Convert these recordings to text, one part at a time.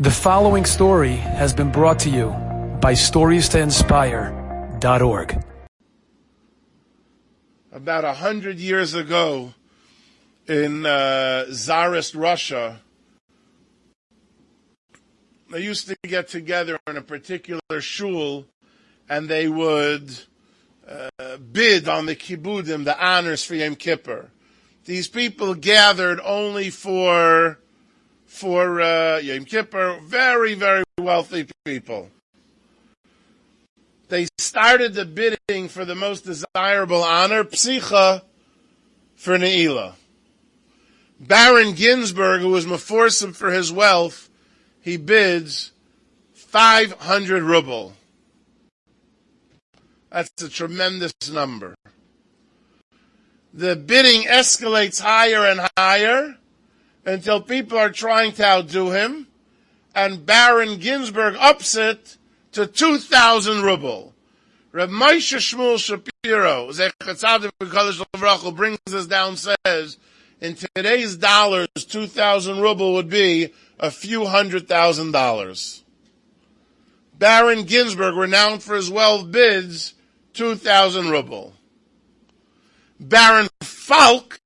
The following story has been brought to you by StoriesToInspire.org. About a hundred years ago, in uh, Tsarist Russia, they used to get together in a particular shul, and they would uh, bid on the kibbudim, the honors for Yom Kippur. These people gathered only for for uh, Yom Kippur, very, very wealthy people. They started the bidding for the most desirable honor, Psicha, for Ne'ilah. Baron Ginsburg, who was Meforsim for his wealth, he bids 500 ruble. That's a tremendous number. The bidding escalates higher and higher until people are trying to outdo him, and Baron Ginsburg ups it to 2,000 ruble. Reb Moshe Shmuel Shapiro, brings us down, says, in today's dollars, 2,000 ruble would be a few hundred thousand dollars. Baron Ginsburg, renowned for his wealth, bids 2,000 ruble. Baron Falk,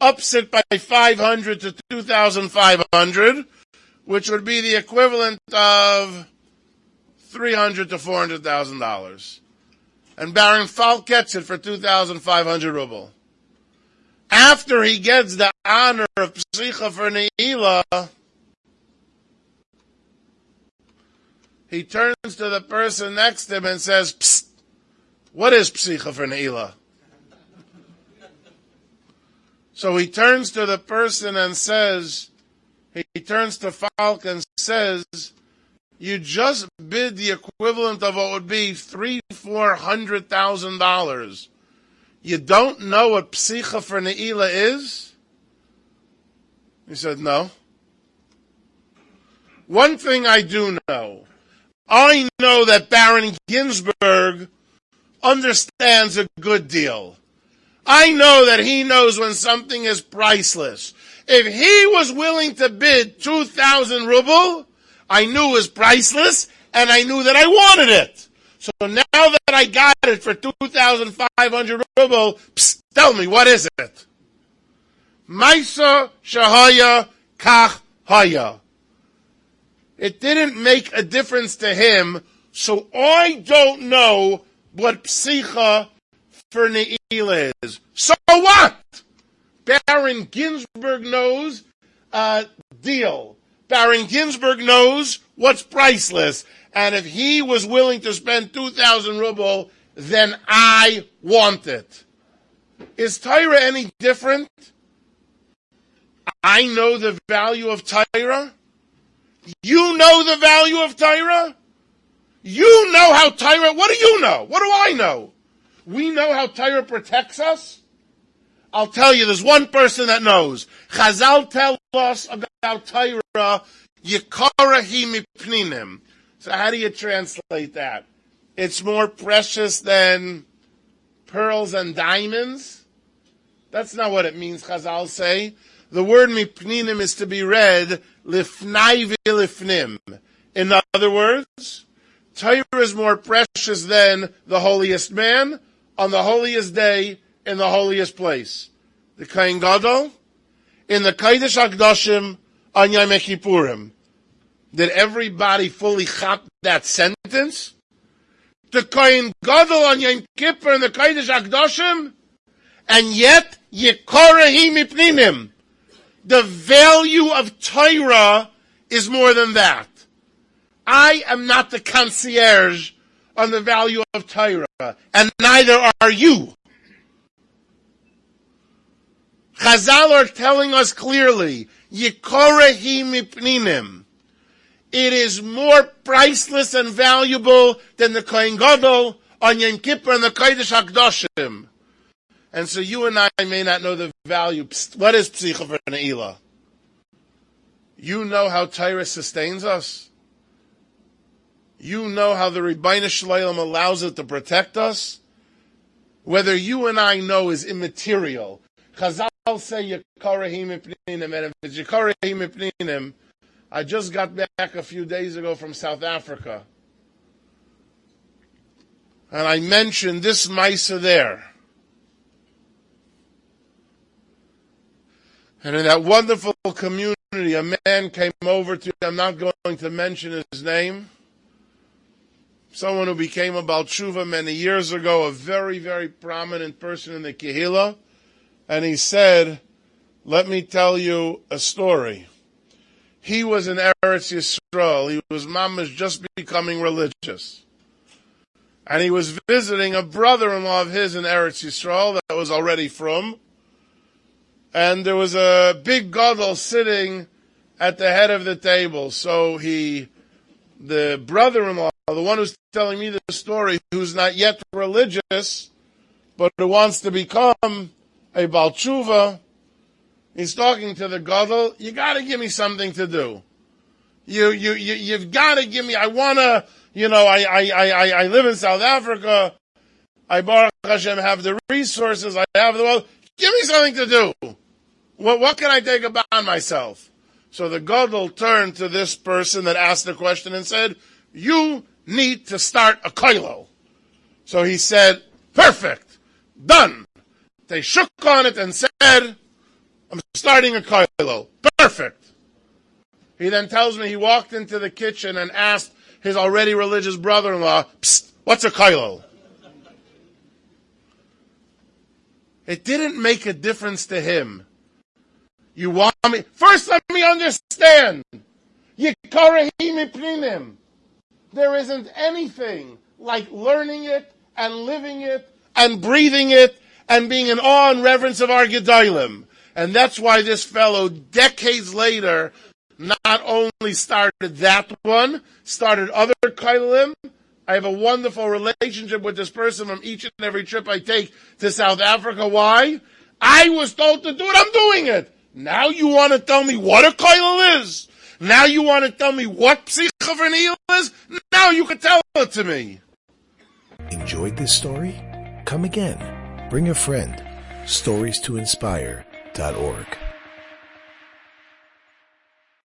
ups it by 500 to 2,500, which would be the equivalent of 300 to 400,000 dollars. And Baron Falk gets it for 2,500 ruble. After he gets the honor of Psicha for Ne'ilah, he turns to the person next to him and says, Psst, what is Psicha for Ne'ilah? So he turns to the person and says, he turns to Falk and says, you just bid the equivalent of what would be three, four hundred thousand dollars. You don't know what psicha for Ne'ilah is? He said, no. One thing I do know. I know that Baron Ginsburg understands a good deal. I know that he knows when something is priceless. If he was willing to bid 2,000 ruble, I knew it was priceless and I knew that I wanted it. So now that I got it for 2,500 ruble, psst, tell me, what is it? Maisa Shahaya Kach Haya. It didn't make a difference to him, so I don't know what psicha for Ne'ilah is. So what? Baron Ginsburg knows uh, deal. Baron Ginsburg knows what's priceless. And if he was willing to spend 2,000 ruble, then I want it. Is Torah any different? I know the value of Torah. You know the value of Torah. You know how Torah, what do you know? What do I know? We know how Torah protects us. I'll tell you, there's one person that knows. Chazal tell us about Torah, Yikarahi mipninim. So how do you translate that? It's more precious than pearls and diamonds? That's not what it means, Chazal say. The word mipninim is to be read lifnai lifnim. In other words, Torah is more precious than the holiest man, on the holiest day in the holiest place. The Kohen Gadol in the Kodesh HaKdoshim on Yom Kippurim. Did everybody fully chop that sentence? The Kohen Gadol on Yom Kippur in the Kodesh HaKdoshim, and yet Yekorahim Ipninim. The value of Torah is more than that. I am not the concierge on the value of Torah, and neither are you. Chazal are telling us clearly, mipninim. It is more priceless and valuable than the Kohen Gadol on Yom Kippur and the Kodesh HaKdoshim. And so you and I may not know the value. What is Psicha for Ne'ilah? You know how Torah sustains us? You know how the Ribono Shel Olam allows it to protect us? Whether you and I know is immaterial. Chazal say Yakarahim Ipninim, and if it's Yakarahim Ipninim, I just got back a few days ago from South Africa. And I mentioned this Misa there. And in that wonderful community, a man came over to, me. I'm not going to mention his name, someone who became a Baal Teshuva many years ago, a very, very prominent person in the Kehillah, and he said, let me tell you a story. He was in Eretz Yisrael. He was mama's just becoming religious. And he was visiting a brother-in-law of his in Eretz Yisrael that was already from, and there was a big gadol sitting at the head of the table. So he, the brother-in-law, the one who's telling me the story, who's not yet religious, but who wants to become a baal teshuva, he's talking to the gadol. You got to give me something to do. You you you you've got to give me. I wanna. You know, I I I I live in South Africa. I Baruch Hashem have the resources. I have the wealth. Give me something to do. What, what can I take upon myself? So the Gadol turned to this person that asked the question and said, you need to start a kollel. So he said, perfect, done. They shook on it and said, I'm starting a kollel. Perfect. He then tells me he walked into the kitchen and asked his already religious brother-in-law, what's a kollel? It didn't make a difference to him you want me? First, let me understand. There isn't anything like learning it and living it and breathing it and being in awe and reverence of our Gedolim. And that's why this fellow, decades later, not only started that one, started other kollelim. I have a wonderful relationship with this person from each and every trip I take to South Africa. Why? I was told to do it, I'm doing it. Now you want to tell me what a koil is? Now you want to tell me what psicha is? Now you can tell it to me. Enjoyed this story? Come again. Bring a friend. Stories to inspire.org.